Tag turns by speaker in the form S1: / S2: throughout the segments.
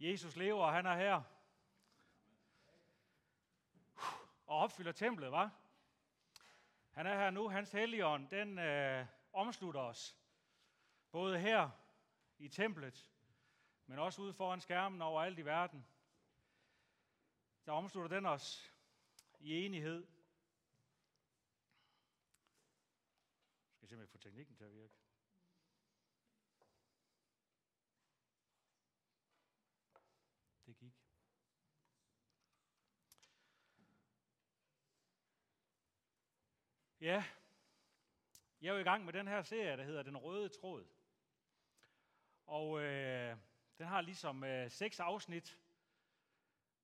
S1: Jesus lever, og han er her. Og opfylder templet, var? Han er her nu. Hans helligånd, den øh, omslutter os. Både her i templet, men også ude foran skærmen overalt i verden. Der omslutter den os i enighed. Jeg skal simpelthen få teknikken til at virke. Det gik. Ja, jeg er jo i gang med den her serie, der hedder Den Røde Tråd. Og øh, den har ligesom øh, seks afsnit,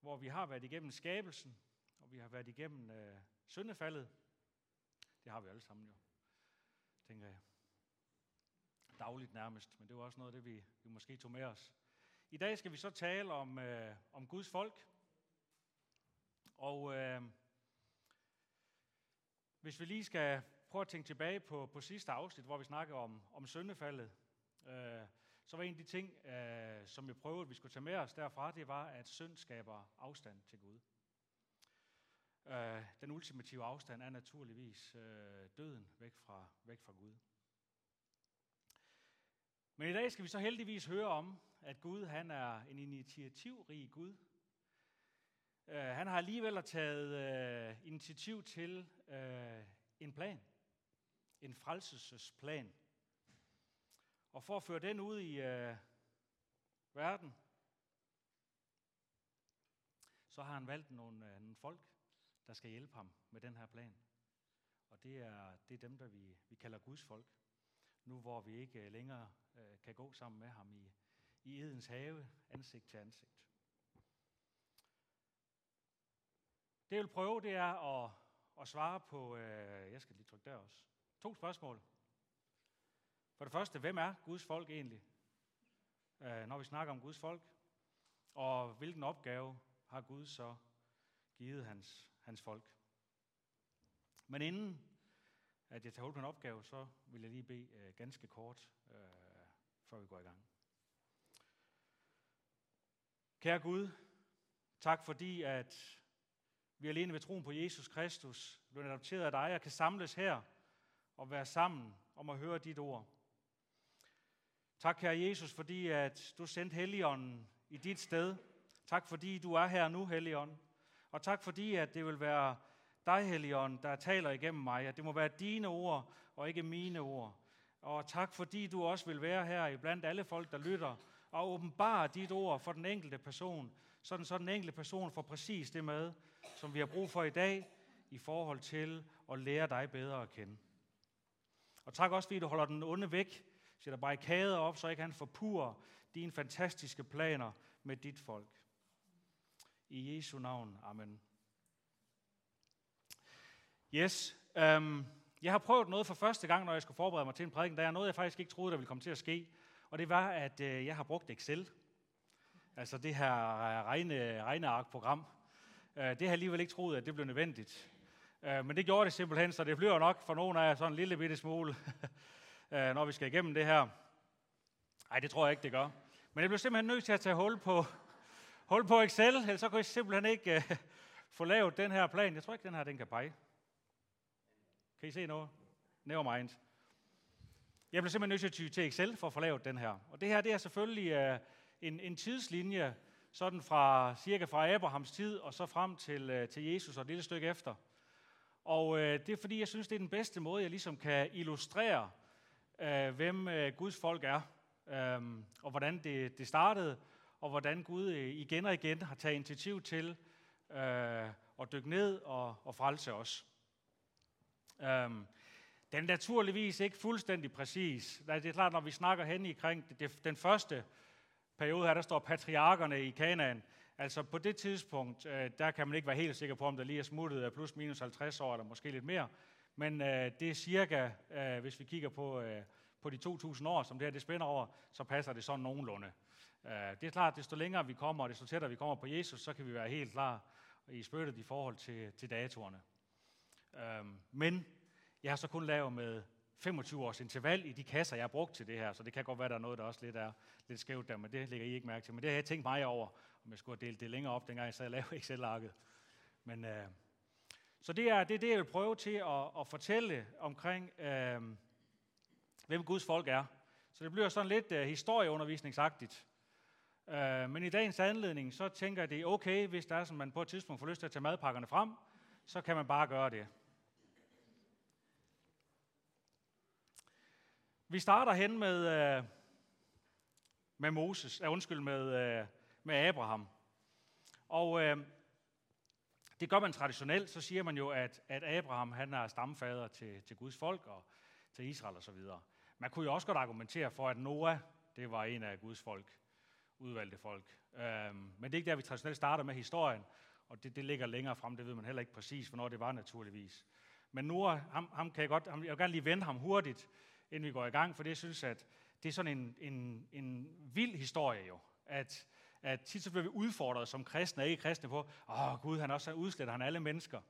S1: hvor vi har været igennem skabelsen, og vi har været igennem øh, syndefaldet. Det har vi alle sammen jo, tænker jeg. Dagligt nærmest, men det var også noget af det, vi, vi måske tog med os. I dag skal vi så tale om, øh, om Guds folk. Og øh, hvis vi lige skal prøve at tænke tilbage på, på sidste afsnit, hvor vi snakkede om, om syndefaldet, øh, så var en af de ting, øh, som jeg prøvede, at vi skulle tage med os derfra, det var, at synd skaber afstand til Gud. Øh, den ultimative afstand er naturligvis øh, døden væk fra, væk fra Gud. Men i dag skal vi så heldigvis høre om, at Gud han er en initiativrig Gud. Øh, han har alligevel taget øh, initiativ til øh, en plan. En frelselsesplan. Og for at føre den ud i øh, verden, så har han valgt nogle, øh, nogle folk, der skal hjælpe ham med den her plan. Og det er, det er dem, der vi, vi kalder Guds folk. Nu hvor vi ikke øh, længere øh, kan gå sammen med ham i, i Edens have, ansigt til ansigt. Det jeg vil prøve, det er at, at svare på, øh, jeg skal lige trykke der også, to spørgsmål. For det første, hvem er Guds folk egentlig, øh, når vi snakker om Guds folk? Og hvilken opgave har Gud så givet hans, hans folk? Men inden at jeg tager hul på en opgave, så vil jeg lige bede øh, ganske kort, øh, før vi går i gang. Kære Gud, tak fordi, at vi alene ved troen på Jesus Kristus blevet adopteret af dig og kan samles her og være sammen om at høre dit ord. Tak, kære Jesus, fordi at du sendte Helligånden i dit sted. Tak, fordi du er her nu, Helligånden. Og tak, fordi at det vil være dig, Helligånden, der taler igennem mig. At det må være dine ord og ikke mine ord. Og tak, fordi du også vil være her i blandt alle folk, der lytter og åbenbare dit ord for den enkelte person, sådan så den enkelte person får præcis det med, som vi har brug for i dag, i forhold til at lære dig bedre at kende. Og tak også, fordi du holder den onde væk, sætter barrikader op, så ikke han forpurer dine fantastiske planer med dit folk. I Jesu navn. Amen. Yes. Øhm, jeg har prøvet noget for første gang, når jeg skulle forberede mig til en prædiken. Der er noget, jeg faktisk ikke troede, der ville komme til at ske. Og det var, at øh, jeg har brugt Excel. Altså det her øh, regne, regneark-program. Øh, det har jeg alligevel ikke troet, at det blev nødvendigt. Øh, men det gjorde det simpelthen, så det flyver nok for nogen af jer sådan en lille bitte smule, øh, når vi skal igennem det her. Nej, det tror jeg ikke, det gør. Men jeg blev simpelthen nødt til at tage hul på, hul på Excel, ellers så kunne jeg simpelthen ikke øh, få lavet den her plan. Jeg tror ikke, den her den kan pege. Kan I se noget? Never mind. Jeg blev simpelthen nødt til at ty til Excel for at få lavet den her. Og det her det er selvfølgelig øh, en, en tidslinje, sådan fra cirka fra Abrahams tid og så frem til, øh, til Jesus og et lille stykke efter. Og øh, det er fordi, jeg synes, det er den bedste måde, jeg ligesom kan illustrere, øh, hvem øh, Guds folk er, øh, og hvordan det, det startede, og hvordan Gud øh, igen og igen har taget initiativ til øh, at dykke ned og, og frelse os. Øh, den er naturligvis ikke fuldstændig præcis. Det er klart, når vi snakker hen i kring det den første periode her, der står patriarkerne i Kanaan. Altså på det tidspunkt, øh, der kan man ikke være helt sikker på, om der lige er smuttet plus minus 50 år, eller måske lidt mere. Men øh, det er cirka, øh, hvis vi kigger på, øh, på de 2.000 år, som det her det spænder over, så passer det sådan nogenlunde. Øh, det er klart, at desto længere vi kommer, og desto tættere vi kommer på Jesus, så kan vi være helt klar i spyttet i forhold til, til datorerne. Øh, men jeg har så kun lavet med 25 års interval i de kasser, jeg har brugt til det her, så det kan godt være, der er noget, der også lidt er lidt skævt der, men det lægger I ikke mærke til. Men det har jeg tænkt mig over, om jeg skulle have delt det længere op, dengang jeg sad og lavede Excel-arket. Men, øh, så det er, det er det, jeg vil prøve til at, at fortælle omkring, øh, hvem Guds folk er. Så det bliver sådan lidt øh, historieundervisningsagtigt. Øh, men i dagens anledning, så tænker jeg, det er okay, hvis der er, som man på et tidspunkt får lyst til at tage madpakkerne frem, så kan man bare gøre det. Vi starter hen med, øh, med Moses, uh, undskyld, med, uh, med Abraham. Og øh, det gør man traditionelt, så siger man jo, at, at Abraham han er stamfader til, til Guds folk og til Israel osv. Man kunne jo også godt argumentere for, at Noah, det var en af Guds folk, udvalgte folk. Øhm, men det er ikke der, vi traditionelt starter med historien, og det, det ligger længere frem, det ved man heller ikke præcis, hvornår det var naturligvis. Men Noah, ham, ham kan jeg godt, ham, jeg vil gerne lige vende ham hurtigt, inden vi går i gang, for det jeg synes, at det er sådan en, en, en vild historie jo, at, at tit så bliver vi udfordret som kristne og ikke kristne på, åh oh, Gud, han også udsletter han alle mennesker.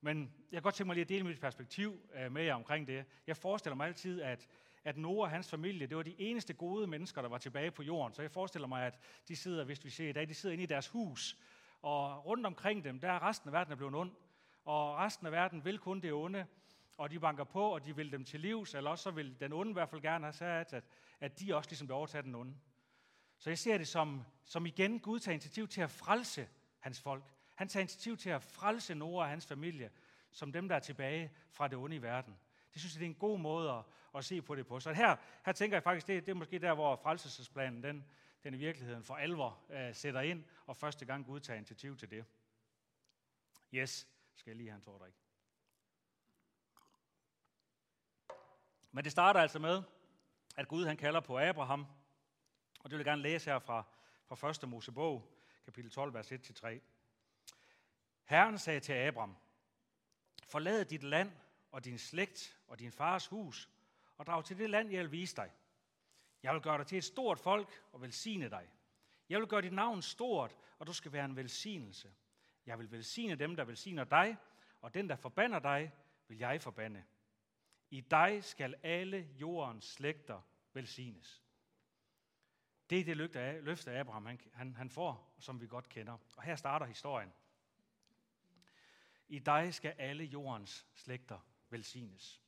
S1: Men jeg kan godt tænke mig lige at dele mit perspektiv øh, med jer omkring det. Jeg forestiller mig altid, at, at Noah og hans familie, det var de eneste gode mennesker, der var tilbage på jorden. Så jeg forestiller mig, at de sidder, hvis vi ser i dag, de sidder inde i deres hus, og rundt omkring dem, der er resten af verden er blevet ond. Og resten af verden vil kun det onde, og de banker på, og de vil dem til livs, eller også så vil den onde i hvert fald gerne have sagt, at, at de også ligesom vil overtage den onde. Så jeg ser det som, som igen Gud tager initiativ til at frelse hans folk. Han tager initiativ til at frelse Nora og hans familie, som dem, der er tilbage fra det onde i verden. Det synes jeg, det er en god måde at, at se på det på. Så her, her tænker jeg faktisk, det, det er måske der, hvor frelsesplanen, den, den i virkeligheden for alvor uh, sætter ind, og første gang Gud tager initiativ til det. Yes, skal jeg lige have en tårdrik. Men det starter altså med, at Gud han kalder på Abraham, og det vil jeg gerne læse her fra, fra 1. Mosebog, kapitel 12, vers 1-3. Herren sagde til Abraham, forlad dit land og din slægt og din fars hus, og drag til det land, jeg vil vise dig. Jeg vil gøre dig til et stort folk og velsigne dig. Jeg vil gøre dit navn stort, og du skal være en velsignelse. Jeg vil velsigne dem, der velsigner dig, og den, der forbander dig, vil jeg forbande. I dig skal alle jordens slægter velsignes. Det er det løfte løfte Abraham, han, han, han får, som vi godt kender. Og her starter historien. I dig skal alle jordens slægter velsignes.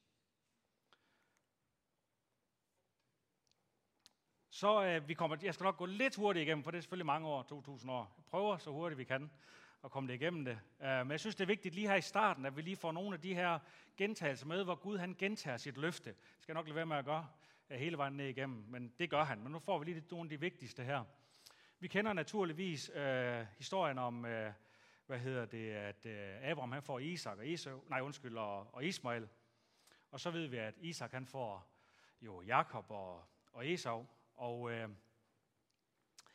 S1: Så øh, vi kommer, jeg skal nok gå lidt hurtigt igennem, for det er selvfølgelig mange år, 2000 år. Jeg prøver så hurtigt vi kan at komme det igennem det. Øh, men jeg synes, det er vigtigt lige her i starten, at vi lige får nogle af de her gentagelser med, hvor Gud han gentager sit løfte. Det skal jeg nok lade være med at gøre øh, hele vejen ned igennem, men det gør han. Men nu får vi lige nogle af de vigtigste her. Vi kender naturligvis øh, historien om, øh, hvad hedder det, at øh, Abraham han får Isak og Esau, nej undskyld, og, og Ismael. Og så ved vi, at Isak han får jo Jakob og, og Esau. Og øh,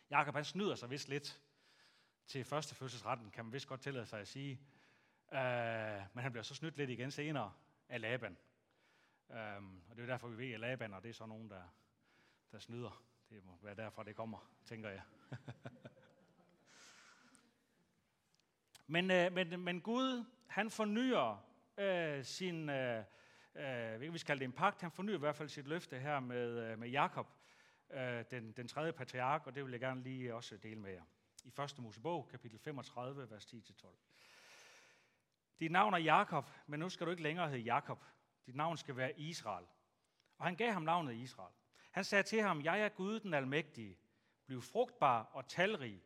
S1: Jakob han snyder sig vist lidt til første fødselsretten, kan man vist godt tillade sig at sige. Øh, men han bliver så snydt lidt igen senere af Laban. Øh, og det er derfor, vi ved, at Laban, og det er så nogen, der, der snyder. Det må være derfor, det kommer, tænker jeg. men, øh, men, men Gud, han fornyer øh, sin, øh, øh, vi skal kalde det en pagt, han fornyer i hvert fald sit løfte her med, øh, med Jakob, øh, den, den tredje patriark, og det vil jeg gerne lige også dele med jer i 1. Mosebog, kapitel 35, vers 10-12. Dit navn er Jakob, men nu skal du ikke længere hedde Jakob. Dit navn skal være Israel. Og han gav ham navnet Israel. Han sagde til ham, jeg er Gud den almægtige. Bliv frugtbar og talrig.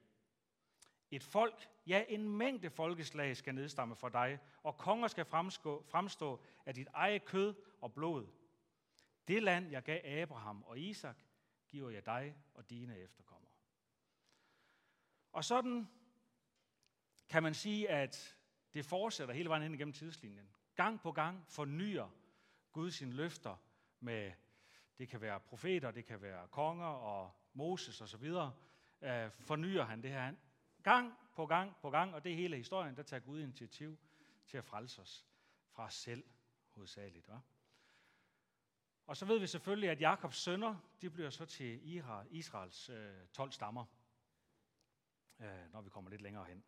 S1: Et folk, ja en mængde folkeslag skal nedstamme for dig, og konger skal fremstå, fremstå af dit eget kød og blod. Det land, jeg gav Abraham og Isak, giver jeg dig og dine efterkommere. Og sådan kan man sige, at det fortsætter hele vejen ind igennem tidslinjen. Gang på gang fornyer Gud sine løfter med, det kan være profeter, det kan være konger og Moses osv., øh, fornyer han det her. Gang på gang på gang, og det er hele historien, der tager Gud initiativ til at frelse os fra os selv hovedsageligt. Va? Og så ved vi selvfølgelig, at Jakobs sønner, de bliver så til Israels øh, 12 stammer øh, når vi kommer lidt længere hen.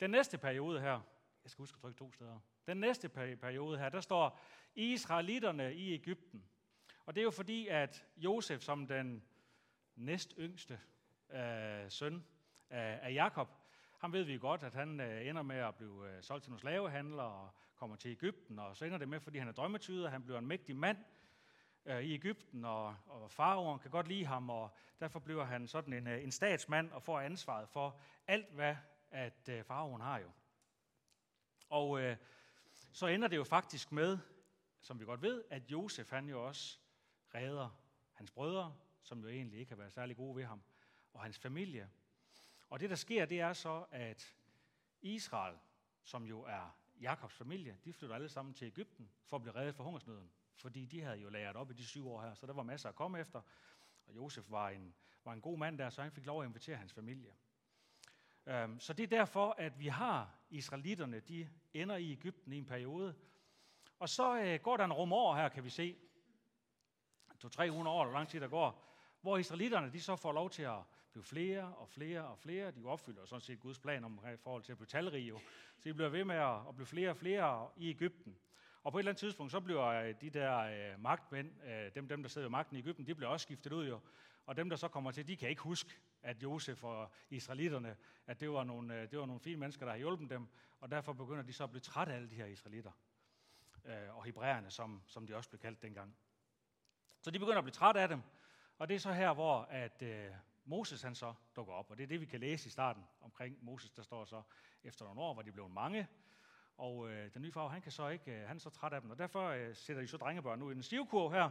S1: Den næste periode her, jeg skal huske at trykke to steder. Den næste periode her, der står Israelitterne i Ægypten. Og det er jo fordi, at Josef som den næst yngste øh, søn af, af Jakob, ham ved vi godt, at han øh, ender med at blive øh, solgt til nogle slavehandlere og kommer til Ægypten, og så ender det med, fordi han er drømmetyder, han bliver en mægtig mand øh, i Ægypten, og, og faraoen kan godt lide ham, og derfor bliver han sådan en, øh, en statsmand og får ansvaret for alt, hvad at øh, faraoen har jo. Og øh, så ender det jo faktisk med, som vi godt ved, at Josef han jo også redder hans brødre, som jo egentlig ikke har været særlig gode ved ham, og hans familie. Og det, der sker, det er så, at Israel, som jo er Jakobs familie, de flytter alle sammen til Ægypten for at blive reddet fra hungersnøden. Fordi de havde jo lært op i de syv år her, så der var masser at komme efter. Og Josef var en, var en god mand der, så han fik lov at invitere hans familie. Øhm, så det er derfor, at vi har israelitterne, de ender i Ægypten i en periode. Og så øh, går der en rum år her, kan vi se. 200-300 år, eller lang tid der går, hvor israelitterne de så får lov til at blive flere og flere og flere. De opfylder sådan set Guds plan om i forhold til at blive talrige. Så de bliver ved med at blive flere og flere i Ægypten. Og på et eller andet tidspunkt, så bliver øh, de der øh, magtmænd, øh, dem, dem der sidder ved magten i Ægypten, de bliver også skiftet ud jo. Og dem, der så kommer til, de kan ikke huske, at Josef og israelitterne, at det var nogle, øh, det var nogle fine mennesker, der har hjulpet dem. Og derfor begynder de så at blive trætte af alle de her israelitter. Øh, og hebræerne, som, som de også blev kaldt dengang. Så de begynder at blive trætte af dem. Og det er så her, hvor at, øh, Moses han så dukker op. Og det er det, vi kan læse i starten omkring Moses. Der står så efter nogle år, hvor de blev mange. Og øh, den nye far, han, kan så ikke, øh, han er så træt af dem. Og derfor øh, sætter de så drengebørn ud i en stivkurv her.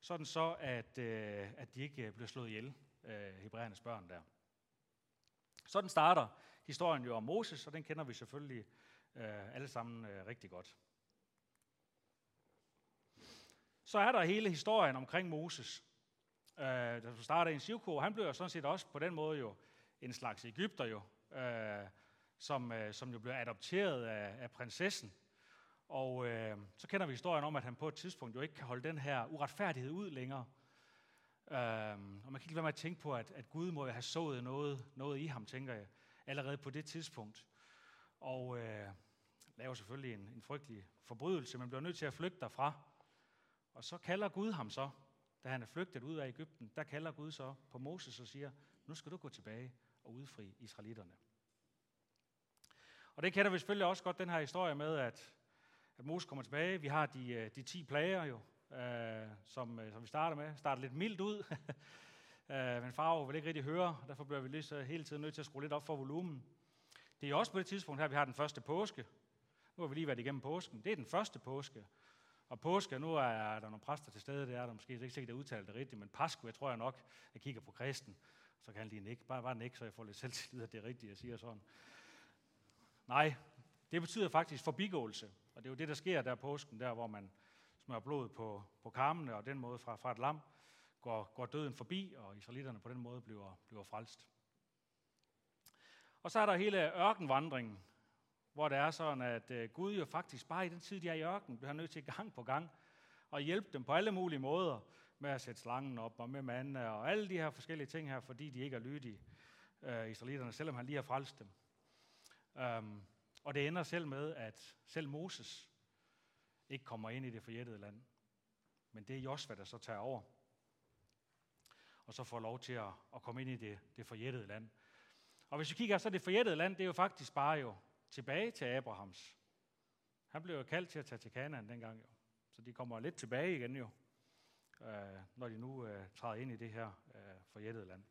S1: Sådan så, at, øh, at de ikke øh, bliver slået ihjel, øh, hebræernes børn der. Sådan starter historien jo om Moses, og den kender vi selvfølgelig øh, alle sammen øh, rigtig godt. Så er der hele historien omkring Moses øh, der starter i en sivko, han blev jo sådan set også på den måde jo en slags Ægypter jo, øh, som, øh, som jo blev adopteret af, af prinsessen. Og øh, så kender vi historien om, at han på et tidspunkt jo ikke kan holde den her uretfærdighed ud længere. Øh, og man kan ikke være med at tænke på, at, at Gud må have sået noget, noget i ham, tænker jeg, allerede på det tidspunkt. Og øh, laver selvfølgelig en, en frygtelig forbrydelse, men bliver nødt til at flygte derfra. Og så kalder Gud ham så da han er flygtet ud af Ægypten, der kalder Gud så på Moses og siger, nu skal du gå tilbage og udfri israelitterne. Og det kender vi selvfølgelig også godt, den her historie med, at, at Moses kommer tilbage. Vi har de, øh, de 10 plager jo, øh, som, øh, som vi starter med. Starter lidt mildt ud, øh, men farve vil ikke rigtig høre, derfor bliver vi lige så hele tiden nødt til at skrue lidt op for volumen. Det er også på det tidspunkt her, vi har den første påske. Nu har vi lige været igennem påsken. Det er den første påske. Og påske, nu er der nogle præster til stede, det er der måske ikke sikkert, at udtale det rigtigt, men Pasku, jeg tror jeg nok, jeg kigger på kristen, så kan han lige nikke. Bare, bare nikke, så jeg får lidt selvtillid, at det er rigtigt, jeg siger sådan. Nej, det betyder faktisk forbigåelse, og det er jo det, der sker der påsken, der hvor man smører blod på, på karmene, og den måde fra, fra et lam går, går døden forbi, og israelitterne på den måde bliver, bliver frelst. Og så er der hele ørkenvandringen, hvor det er sådan, at øh, Gud jo faktisk bare i den tid, de er i ørken, bliver nødt til gang på gang og hjælpe dem på alle mulige måder med at sætte slangen op og med mande og alle de her forskellige ting her, fordi de ikke er lydige, øh, israelitterne, selvom han lige har frelst dem. Um, og det ender selv med, at selv Moses ikke kommer ind i det forjættede land. Men det er Josva, der så tager over. Og så får lov til at, at komme ind i det, det forjættede land. Og hvis vi kigger, så det forjættede land, det er jo faktisk bare jo tilbage til Abrahams. Han blev jo kaldt til at tage til Kanaan dengang jo. Så de kommer lidt tilbage igen jo, øh, når de nu øh, træder ind i det her øh, forjættede land.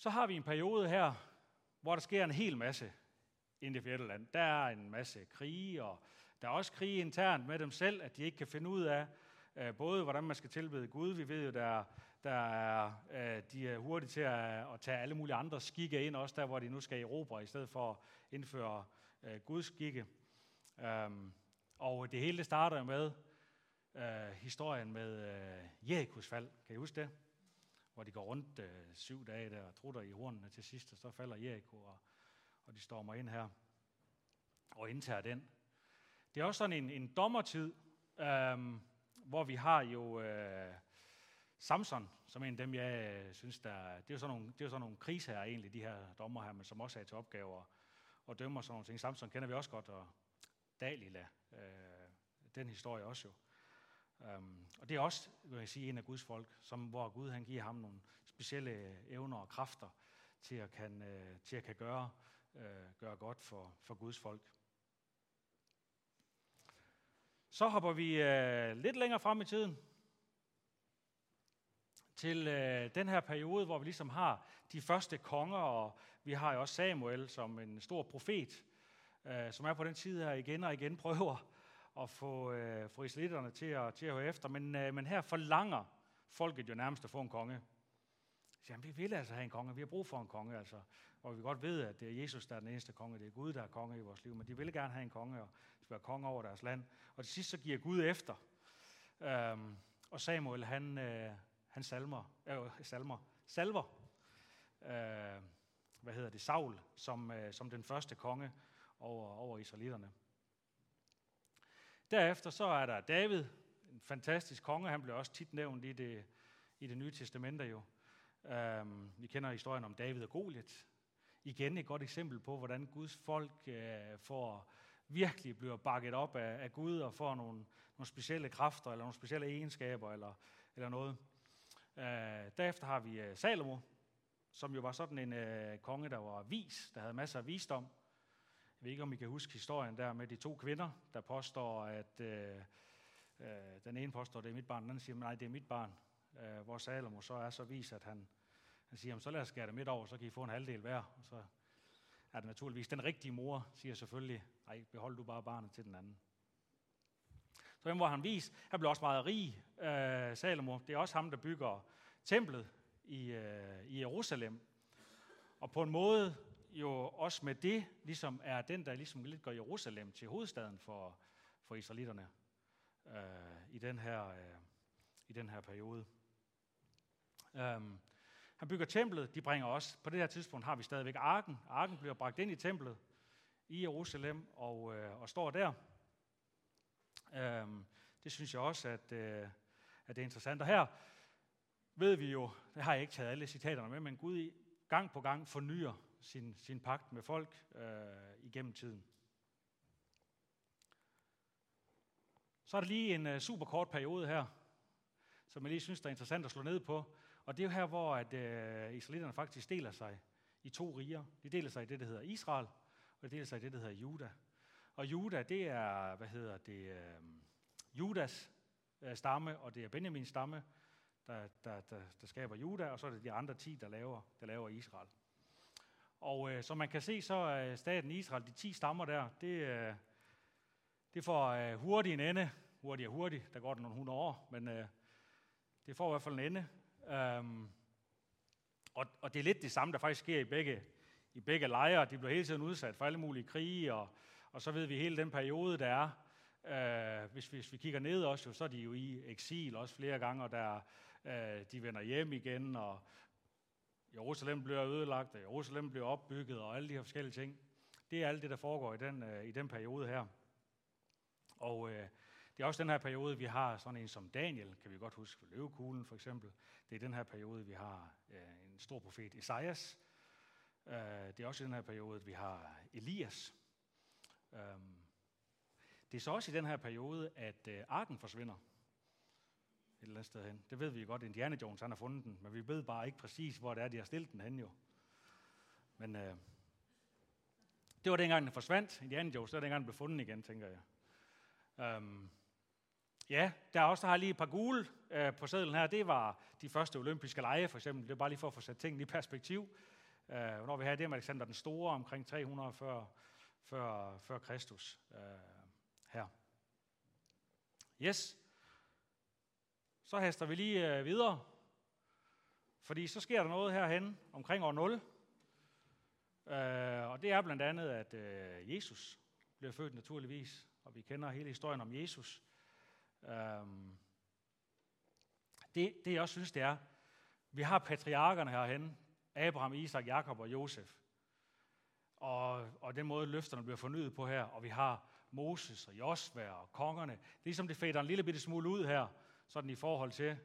S1: Så har vi en periode her, hvor der sker en hel masse i det fjerde land. Der er en masse krige, og der er også krige internt med dem selv, at de ikke kan finde ud af, øh, både hvordan man skal tilbede Gud. Vi ved jo, der er der er, øh, de er hurtige til at, at tage alle mulige andre skikke ind, også der, hvor de nu skal erobre, i stedet for at indføre øh, Guds skikke. Um, og det hele starter jo med øh, historien med øh, Jerikos fald. Kan I huske det? Hvor de går rundt øh, syv dage der og trutter i hornene til sidst, og så falder Jericho, og, og de stormer ind her og indtager den. Det er også sådan en, en dommertid, øh, hvor vi har jo... Øh, Samson, som en af dem, jeg øh, synes, der, det er jo sådan nogle, det er jo sådan nogle kriser egentlig, de her dommer her, men som også er til opgaver og dømmer sådan nogle ting. Samson kender vi også godt, og Dalila, øh, den historie også jo. Um, og det er også, kan jeg sige, en af Guds folk, som, hvor Gud han giver ham nogle specielle evner og kræfter til at kan, uh, til at kan gøre, uh, gøre godt for, for Guds folk. Så hopper vi uh, lidt længere frem i tiden til øh, den her periode, hvor vi ligesom har de første konger, og vi har jo også Samuel som en stor profet, øh, som er på den tid her igen og igen prøver at få, øh, få israelitterne til at, til at høre efter. Men, øh, men her forlanger folket jo nærmest at få en konge. Så jamen, vi vil altså have en konge, vi har brug for en konge, altså. Og vi godt ved, at det er Jesus, der er den eneste konge, det er Gud, der er konge i vores liv, men de vil gerne have en konge, og skal være konge over deres land. Og til sidst så giver Gud efter. Øhm, og Samuel, han, øh, han salmer, øh, salmer, salver, øh, hvad hedder det, Saul, som, øh, som den første konge over, over israelitterne. Derefter så er der David, en fantastisk konge, han blev også tit nævnt i det, i det nye testamente jo. Um, vi kender historien om David og Goliat. Igen et godt eksempel på, hvordan Guds folk uh, får virkelig bliver bakket op af, af Gud og får nogle, nogle specielle kræfter eller nogle specielle egenskaber eller, eller noget. Uh, derefter har vi uh, Salomo, som jo var sådan en uh, konge, der var vis, der havde masser af visdom. Jeg ved ikke, om I kan huske historien der med de to kvinder, der påstår, at øh, øh, den ene påstår, at det er mit barn, den anden siger, nej, det er mit barn. Øh, hvor Salomo så er så vis, at han, han siger, så lad os skære det midt over, så kan I få en halvdel hver. Og så er det naturligvis den rigtige mor, siger selvfølgelig, nej, behold du bare barnet til den anden. Så den var han vis. Han blev også meget rig, øh, Salomo. Det er også ham, der bygger templet i, øh, i Jerusalem. Og på en måde jo også med det ligesom er den, der ligesom lidt gør Jerusalem til hovedstaden for, for israelitterne øh, i, den her, øh, i den her periode. Um, han bygger templet, de bringer også, på det her tidspunkt har vi stadigvæk arken. Arken bliver bragt ind i templet i Jerusalem og, øh, og står der. Um, det synes jeg også, at, øh, at det er interessant. Og her ved vi jo, det har jeg ikke taget alle citaterne med, men Gud gang på gang fornyer sin, sin pagt med folk øh, igennem tiden. Så er der lige en øh, super kort periode her, som jeg lige synes, der er interessant at slå ned på. Og det er jo her, hvor at, øh, israelitterne faktisk deler sig i to riger. De deler sig i det, der hedder Israel, og de deler sig i det, der hedder Juda. Og Juda, det er, hvad hedder det, øh, Judas øh, stamme, og det er Benjamins stamme, der, der, der, der skaber Juda, og så er det de andre ti, der laver, der laver Israel. Og øh, som man kan se, så er staten Israel, de 10 stammer der, det, øh, det får øh, hurtigt en ende. Hurtigt og hurtigt, der går det nogle hundrede år, men øh, det får i hvert fald en ende. Øhm, og, og det er lidt det samme, der faktisk sker i begge, i begge lejre. De bliver hele tiden udsat for alle mulige krige, og, og så ved vi hele den periode, der er. Øh, hvis, hvis vi kigger ned også, jo, så er de jo i eksil også flere gange, og der, øh, de vender hjem igen, og Jerusalem bliver ødelagt, og Jerusalem bliver opbygget, og alle de her forskellige ting. Det er alt det, der foregår i den, øh, i den periode her. Og øh, det er også den her periode, vi har sådan en som Daniel, kan vi godt huske, løvekuglen for eksempel. Det er den her periode, vi har øh, en stor profet, Esajas. Øh, det er også i den her periode, vi har Elias. Øh, det er så også i den her periode, at øh, arken forsvinder et eller andet sted hen. Det ved vi godt, Indiana Jones han har fundet den, men vi ved bare ikke præcis, hvor det er, de har stillet den hen jo. Men øh, det var dengang, den forsvandt. Indiana Jones, det var dengang, den blev fundet igen, tænker jeg. Um, ja, der er også der har lige et par gule øh, på sædlen her. Det var de første olympiske lege, for eksempel. Det er bare lige for at få sat tingene i perspektiv. Øh, når vi har det med Alexander den Store omkring 300 før, før, før Kristus øh, her. Yes. Så haster vi lige øh, videre, fordi så sker der noget herhen omkring år 0. Øh, og det er blandt andet, at øh, Jesus bliver født naturligvis, og vi kender hele historien om Jesus. Øh, det, det jeg også synes, det er, vi har patriarkerne herhen, Abraham, Isak, Jakob og Josef. Og, og den måde løfterne bliver fornyet på her, og vi har Moses og Josva og kongerne. Det er ligesom det fader en lille bitte smule ud her, sådan i forhold til,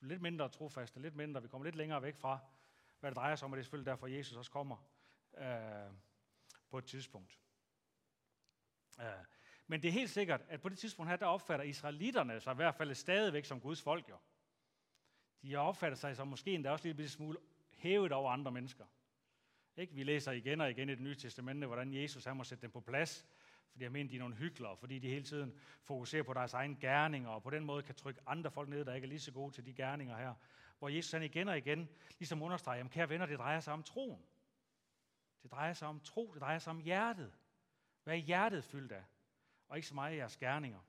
S1: lidt mindre trofaste, lidt mindre, vi kommer lidt længere væk fra, hvad det drejer sig om, og det er selvfølgelig derfor, Jesus også kommer øh, på et tidspunkt. Øh, men det er helt sikkert, at på det tidspunkt her, der opfatter israelitterne sig i hvert fald stadigvæk som Guds folk jo. De opfatter sig som måske endda også lidt smule hævet over andre mennesker. Ikke? Vi læser igen og igen i det nye testamente, hvordan Jesus han må sætte dem på plads, fordi jeg mener, de er nogle hyggelere, fordi de hele tiden fokuserer på deres egne gerninger, og på den måde kan trykke andre folk ned, der ikke er lige så gode til de gerninger her. Hvor Jesus han igen og igen ligesom understreger, jamen kære venner, det drejer sig om troen. Det drejer sig om tro, det drejer sig om hjertet. Hvad er hjertet fyldt af? Og ikke så meget jeres gerninger.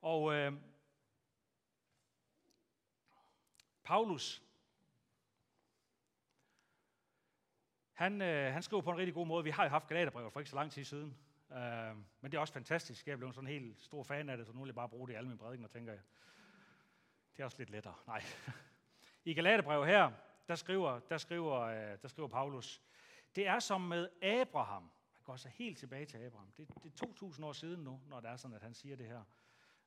S1: Og øh, Paulus, Han, øh, han skriver på en rigtig god måde. Vi har jo haft Galaterbrevet for ikke så lang tid siden. Øh, men det er også fantastisk. Jeg er blevet sådan en helt stor fan af det, så nu vil jeg bare bruge det i alle mine prædikener, tænker jeg. Det er også lidt lettere. Nej. I Galaterbrevet her, der skriver, der, skriver, øh, der skriver Paulus, det er som med Abraham. Han går så helt tilbage til Abraham. Det, det er 2000 år siden nu, når det er sådan, at han siger det her,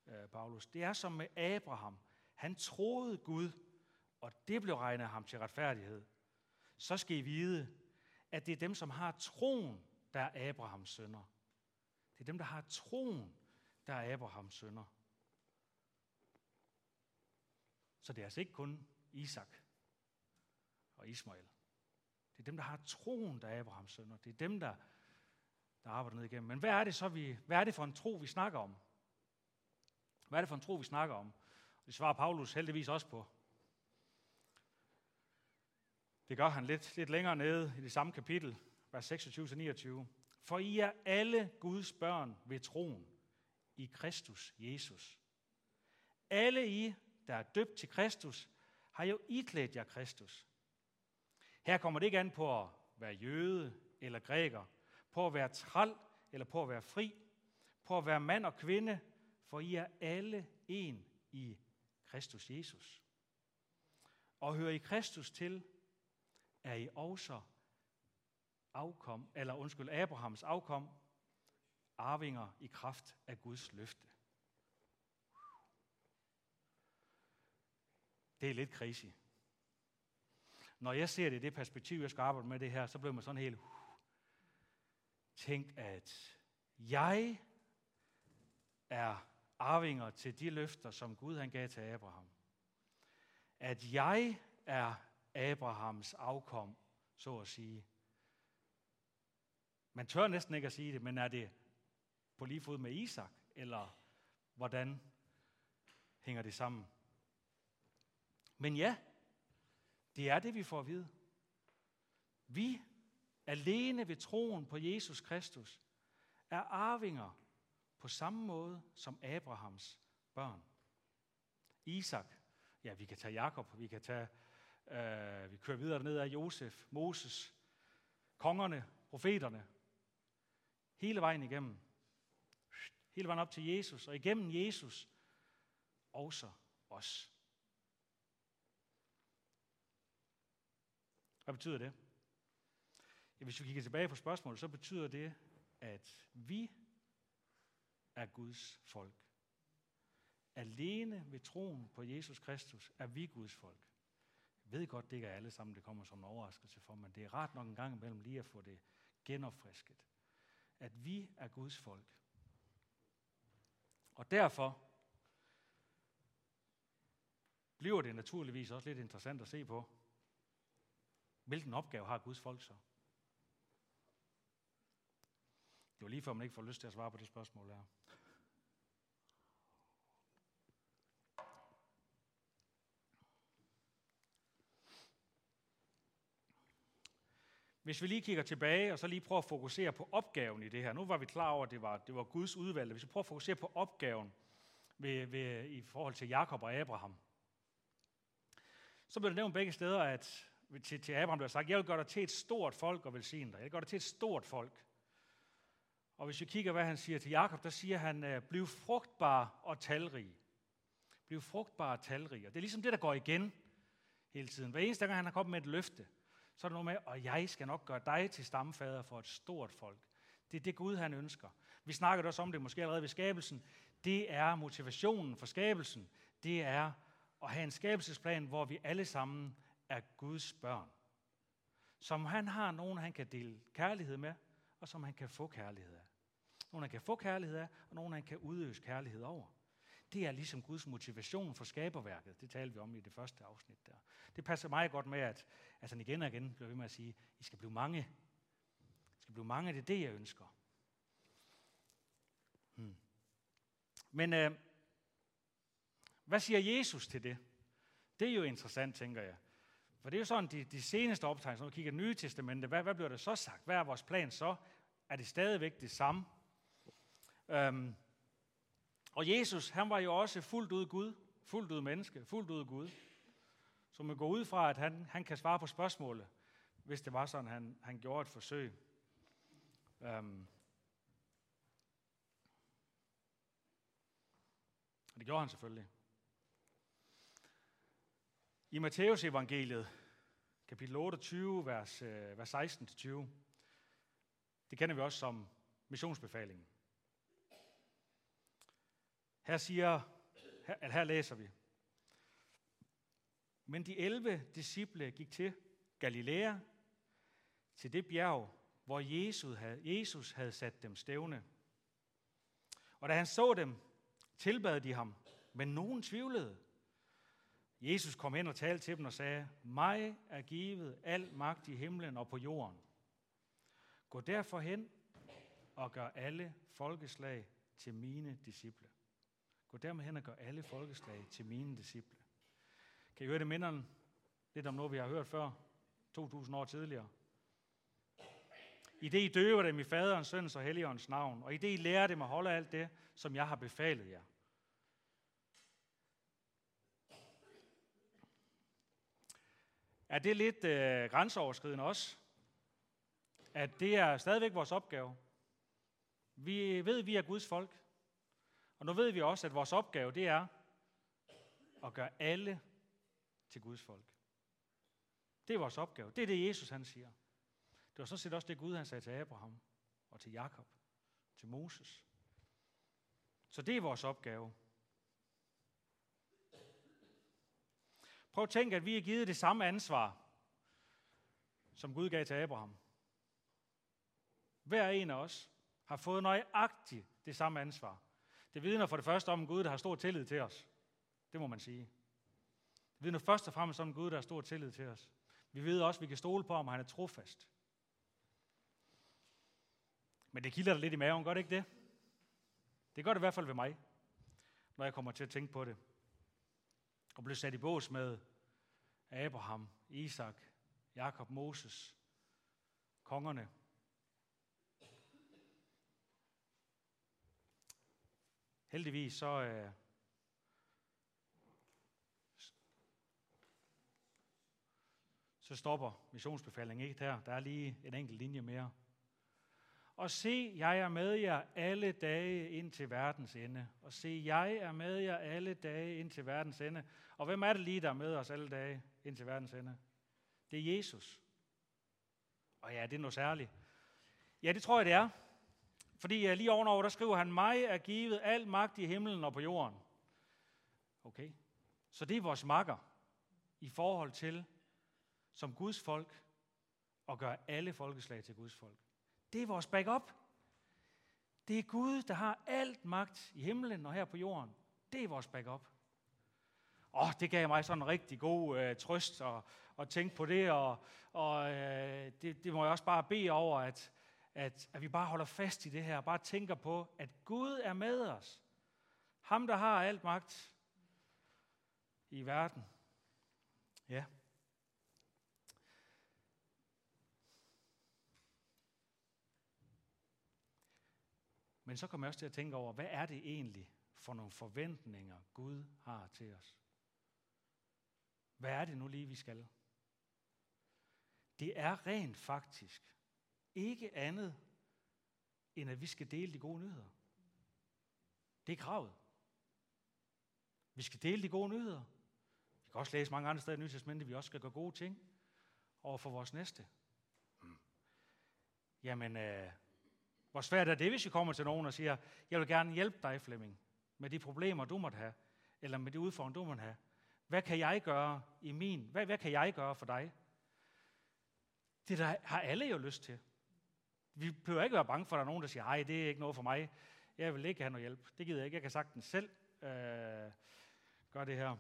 S1: øh, Paulus. Det er som med Abraham. Han troede Gud, og det blev regnet ham til retfærdighed. Så skal I vide, at det er dem, som har troen, der er Abrahams sønner. Det er dem, der har troen, der er Abrahams sønner. Så det er altså ikke kun Isak og Ismael. Det er dem, der har troen, der er Abrahams sønner. Det er dem, der, der arbejder ned igennem. Men hvad er det så, vi, hvad er det for en tro, vi snakker om? Hvad er det for en tro, vi snakker om? Det svarer Paulus heldigvis også på. Det gør han lidt, lidt længere nede i det samme kapitel, vers 26-29. For I er alle Guds børn ved troen i Kristus Jesus. Alle I, der er døbt til Kristus, har jo iklædt jer Kristus. Her kommer det ikke an på at være jøde eller græker, på at være træl eller på at være fri, på at være mand og kvinde, for I er alle en i Kristus Jesus. Og hører I Kristus til, er I også afkom, eller undskyld, Abrahams afkom, arvinger i kraft af Guds løfte. Det er lidt crazy. Når jeg ser det i det perspektiv, jeg skal arbejde med det her, så bliver man sådan helt uh, tænkt, at jeg er arvinger til de løfter, som Gud han gav til Abraham. At jeg er Abrahams afkom, så at sige. Man tør næsten ikke at sige det, men er det på lige fod med Isak, eller hvordan hænger det sammen? Men ja, det er det, vi får at vide. Vi, alene ved troen på Jesus Kristus, er arvinger på samme måde som Abrahams børn. Isak, ja, vi kan tage Jakob, vi kan tage Øh, vi kører videre ned af Josef, Moses, kongerne, profeterne. Hele vejen igennem. Hele vejen op til Jesus, og igennem Jesus også os. Hvad betyder det? Ja, hvis vi kigger tilbage på spørgsmålet, så betyder det, at vi er Guds folk. Alene ved troen på Jesus Kristus er vi Guds folk. Jeg ved godt, det ikke er alle sammen, det kommer som en overraskelse for, men det er rart nok en gang imellem lige at få det genopfrisket. At vi er Guds folk. Og derfor bliver det naturligvis også lidt interessant at se på, hvilken opgave har Guds folk så? Det var lige før, man ikke får lyst til at svare på det spørgsmål her. Hvis vi lige kigger tilbage, og så lige prøver at fokusere på opgaven i det her. Nu var vi klar over, at det var, det var Guds udvalg. Hvis vi prøver at fokusere på opgaven ved, ved, i forhold til Jakob og Abraham, så bliver det nævnt begge steder, at til, til Abraham bliver sagt, jeg vil gøre dig til et stort folk og velsigne dig. Jeg vil gøre dig til et stort folk. Og hvis vi kigger, hvad han siger til Jakob, der siger han, øh, bliv frugtbar og talrig. Bliv frugtbar og talrig. Og det er ligesom det, der går igen hele tiden. Hver eneste gang, han har kommet med et løfte, så er der noget med, og jeg skal nok gøre dig til stamfader for et stort folk. Det er det Gud, han ønsker. Vi snakkede også om det måske allerede ved skabelsen. Det er motivationen for skabelsen. det er at have en skabelsesplan, hvor vi alle sammen er Guds børn. Som han har nogen, han kan dele kærlighed med, og som han kan få kærlighed af. Nogen, han kan få kærlighed af, og nogen, han kan udøse kærlighed over. Det er ligesom Guds motivation for skaberværket. Det talte vi om i det første afsnit der. Det passer meget godt med, at, at han igen og igen bliver ved med at sige, I skal blive mange. I skal blive mange, det er det, jeg ønsker. Hmm. Men øh, hvad siger Jesus til det? Det er jo interessant, tænker jeg. For det er jo sådan, de, de seneste optegnelser, når vi kigger Nye Testamente, hvad, hvad bliver der så sagt? Hvad er vores plan så? Er det stadigvæk det samme? Øhm, og Jesus, han var jo også fuldt ud Gud, fuldt ud menneske, fuldt ud Gud. Så man går ud fra, at han, han kan svare på spørgsmålet, hvis det var sådan, han, han gjorde et forsøg. Um, og det gjorde han selvfølgelig. I Matteus evangeliet, kapitel 28, vers, øh, vers 16-20, det kender vi også som missionsbefalingen. Her siger, her, her læser vi. Men de 11 disciple gik til Galilea, til det bjerg, hvor Jesus havde, Jesus havde sat dem stævne. Og da han så dem, tilbad de ham, men nogen tvivlede. Jesus kom hen og talte til dem og sagde, mig er givet al magt i himlen og på jorden. Gå derfor hen og gør alle folkeslag til mine disciple. Gå dermed hen og gør alle folkeslag til mine disciple. Kan I høre det minder lidt om noget, vi har hørt før, 2000 år tidligere? I det I døver dem i faderens, søns og helligåndens navn, og i det I lærer dem at holde alt det, som jeg har befalet jer. Er det lidt øh, grænseoverskridende også? At det er stadigvæk vores opgave. Vi ved, at vi er Guds folk. Og nu ved vi også, at vores opgave det er at gøre alle til Guds folk. Det er vores opgave. Det er det, Jesus han siger. Det var sådan set også det Gud, han sagde til Abraham og til Jakob, til Moses. Så det er vores opgave. Prøv at tænke, at vi er givet det samme ansvar, som Gud gav til Abraham. Hver en af os har fået nøjagtigt det samme ansvar. Det vidner for det første om en Gud, der har stor tillid til os. Det må man sige. Det vidner først og fremmest om en Gud, der har stor tillid til os. Vi ved også, at vi kan stole på, ham, han er trofast. Men det kilder lidt i maven, gør det ikke det? Det gør det i hvert fald ved mig, når jeg kommer til at tænke på det. Og blev sat i bås med Abraham, Isak, Jakob, Moses, kongerne. Heldigvis så, øh, så stopper missionsbefalingen ikke der. Der er lige en enkelt linje mere. Og se, jeg er med jer alle dage ind til verdens ende. Og se, jeg er med jer alle dage ind til verdens ende. Og hvem er det lige, der er med os alle dage ind til verdens ende? Det er Jesus. Og ja, det er noget særligt. Ja, det tror jeg, det er. Fordi øh, lige ovenover, der skriver han, mig er givet al magt i himlen og på jorden. Okay? Så det er vores makker i forhold til, som Guds folk, at gøre alle folkeslag til Guds folk. Det er vores backup. Det er Gud, der har alt magt i himlen og her på jorden. Det er vores backup. Åh, det gav mig sådan en rigtig god øh, trøst at, at tænke på det, og, og øh, det, det må jeg også bare bede over, at, at, at vi bare holder fast i det her, og bare tænker på, at Gud er med os. Ham, der har alt magt i verden. Ja. Men så kommer jeg også til at tænke over, hvad er det egentlig for nogle forventninger, Gud har til os? Hvad er det nu lige, vi skal? Det er rent faktisk ikke andet, end at vi skal dele de gode nyheder. Det er kravet. Vi skal dele de gode nyheder. Vi kan også læse mange andre steder i Nye at vi også skal gøre gode ting over for vores næste. Jamen, øh, hvor svært er det, hvis vi kommer til nogen og siger, jeg vil gerne hjælpe dig, Flemming, med de problemer, du måtte have, eller med de udfordringer, du måtte have. Hvad kan jeg gøre i min? Hvad, hvad kan jeg gøre for dig? Det der har alle jo lyst til. Vi behøver ikke være bange for, at der er nogen, der siger, nej, det er ikke noget for mig. Jeg vil ikke have noget hjælp. Det gider jeg ikke. Jeg kan sagtens selv øh, gøre det her.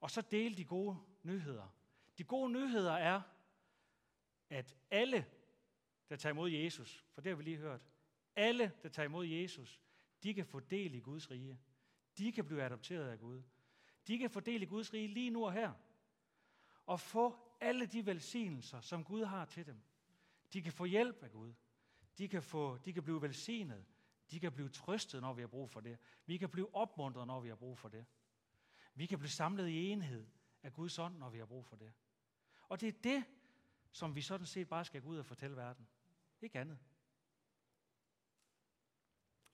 S1: Og så del de gode nyheder. De gode nyheder er, at alle, der tager imod Jesus, for det har vi lige hørt, alle, der tager imod Jesus, de kan få del i Guds rige. De kan blive adopteret af Gud. De kan få del i Guds rige lige nu og her. Og få alle de velsignelser, som Gud har til dem. De kan få hjælp af Gud. De kan, få, de kan blive velsignet. De kan blive trøstet, når vi har brug for det. Vi kan blive opmuntret, når vi har brug for det. Vi kan blive samlet i enhed af Guds ånd, når vi har brug for det. Og det er det, som vi sådan set bare skal gå ud og fortælle verden. Ikke andet.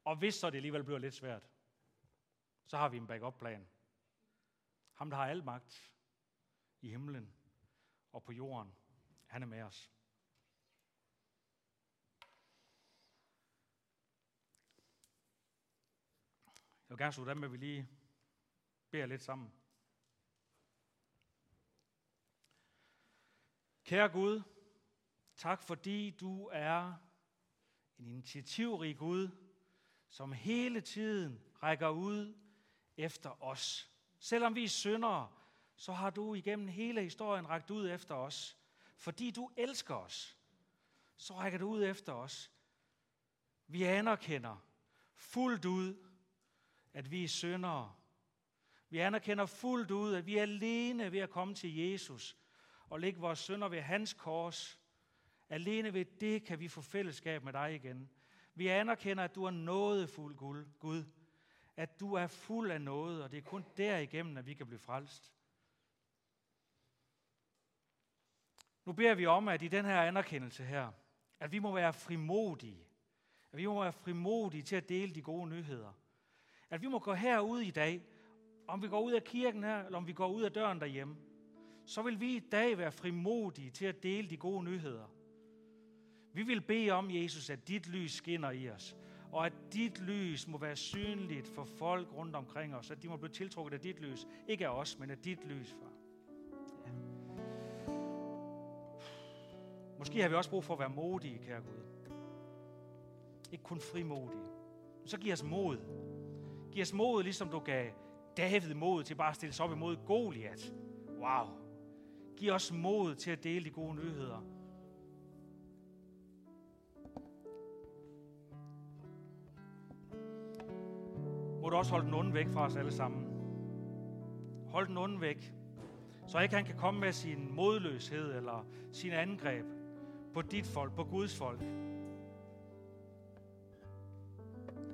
S1: Og hvis så det alligevel bliver lidt svært, så har vi en backup-plan. Ham, der har al magt i himlen og på jorden, han er med os. Jeg vil gerne slutte af med, at vi lige beder lidt sammen. Kære Gud, tak fordi du er en initiativrig Gud, som hele tiden rækker ud efter os. Selvom vi er syndere, så har du igennem hele historien rækket ud efter os. Fordi du elsker os, så rækker du ud efter os. Vi anerkender fuldt ud, at vi er syndere. Vi anerkender fuldt ud, at vi er alene ved at komme til Jesus og lægge vores synder ved hans kors. Alene ved det kan vi få fællesskab med dig igen. Vi anerkender, at du er nådefuld Gud. At du er fuld af noget, og det er kun derigennem, at vi kan blive frelst. Nu beder vi om, at i den her anerkendelse her, at vi må være frimodige. At vi må være frimodige til at dele de gode nyheder. At vi må gå herud i dag, om vi går ud af kirken her, eller om vi går ud af døren derhjemme, så vil vi i dag være frimodige til at dele de gode nyheder. Vi vil bede om, Jesus, at dit lys skinner i os, og at dit lys må være synligt for folk rundt omkring os, at de må blive tiltrukket af dit lys. Ikke af os, men af dit lys, far. Ja. Måske har vi også brug for at være modige, kære Gud. Ikke kun frimodige. Så giv os mod. Giv os mod, ligesom du gav David mod til bare at stille sig op imod Goliat. Wow. Giv os mod til at dele de gode nyheder må du også holde den onde væk fra os alle sammen. Hold den onde væk, så ikke han kan komme med sin modløshed eller sin angreb på dit folk, på Guds folk.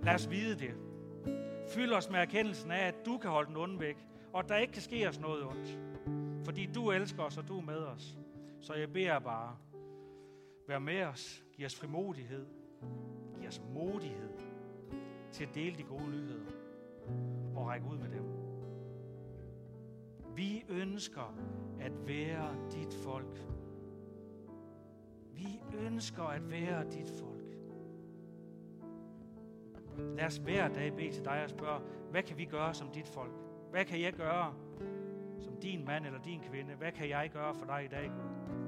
S1: Lad os vide det. Fyld os med erkendelsen af, at du kan holde den onde væk, og at der ikke kan ske os noget ondt. Fordi du elsker os, og du er med os. Så jeg beder bare, vær med os, giv os frimodighed, giv os modighed til at dele de gode nyheder og række ud med dem. Vi ønsker at være dit folk. Vi ønsker at være dit folk. Lad os hver dag bede til dig og spørge, hvad kan vi gøre som dit folk? Hvad kan jeg gøre som din mand eller din kvinde? Hvad kan jeg gøre for dig i dag, Gud?